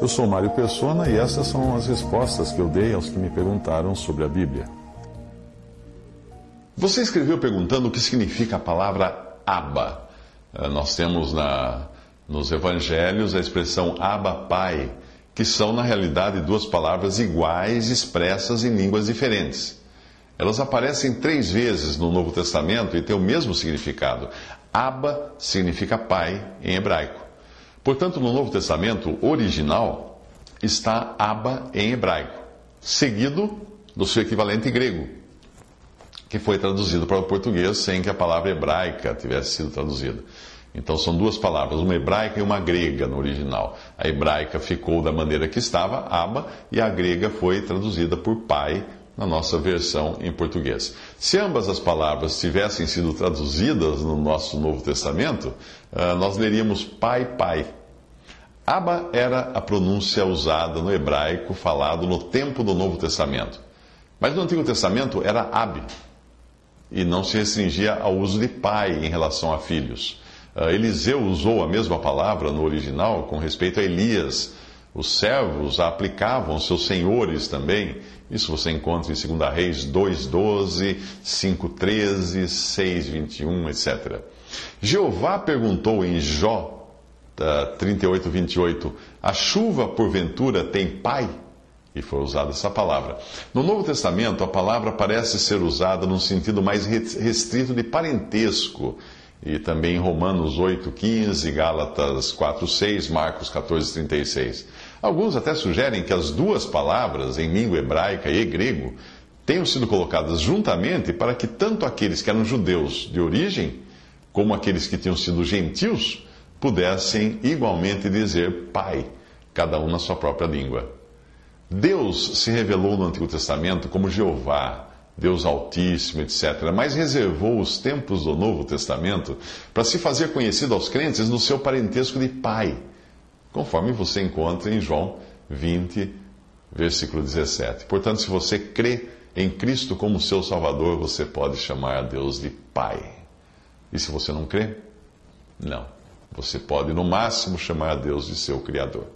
Eu sou Mário Persona e essas são as respostas que eu dei aos que me perguntaram sobre a Bíblia. Você escreveu perguntando o que significa a palavra Abba. Eh, nós temos na, nos evangelhos a expressão Abba Pai, que são na realidade duas palavras iguais expressas em línguas diferentes. Elas aparecem três vezes no Novo Testamento e têm o mesmo significado. Abba significa pai em hebraico. Portanto, no Novo Testamento original está Abba em hebraico, seguido do seu equivalente grego, que foi traduzido para o português sem que a palavra hebraica tivesse sido traduzida. Então são duas palavras, uma hebraica e uma grega no original. A hebraica ficou da maneira que estava, Abba, e a grega foi traduzida por pai na nossa versão em português. Se ambas as palavras tivessem sido traduzidas no nosso Novo Testamento, ah, nós leríamos pai, pai. Abba era a pronúncia usada no hebraico falado no tempo do Novo Testamento. Mas no Antigo Testamento era Ab, e não se restringia ao uso de pai em relação a filhos. Ah, Eliseu usou a mesma palavra no original com respeito a Elias, os servos a aplicavam seus senhores também. Isso você encontra em 2 Reis 2,12, 5,13, 6,21, etc. Jeová perguntou em Jó 38, 28, a chuva porventura tem pai? E foi usada essa palavra. No Novo Testamento, a palavra parece ser usada num sentido mais restrito de parentesco e também Romanos 8, 15, Gálatas 4, 6, Marcos 14, 36. Alguns até sugerem que as duas palavras, em língua hebraica e grego, tenham sido colocadas juntamente para que tanto aqueles que eram judeus de origem, como aqueles que tinham sido gentios, pudessem igualmente dizer Pai, cada um na sua própria língua. Deus se revelou no Antigo Testamento como Jeová, Deus Altíssimo, etc., mas reservou os tempos do Novo Testamento para se fazer conhecido aos crentes no seu parentesco de pai, conforme você encontra em João 20, versículo 17. Portanto, se você crê em Cristo como seu Salvador, você pode chamar a Deus de Pai. E se você não crê, não. Você pode, no máximo, chamar a Deus de seu Criador.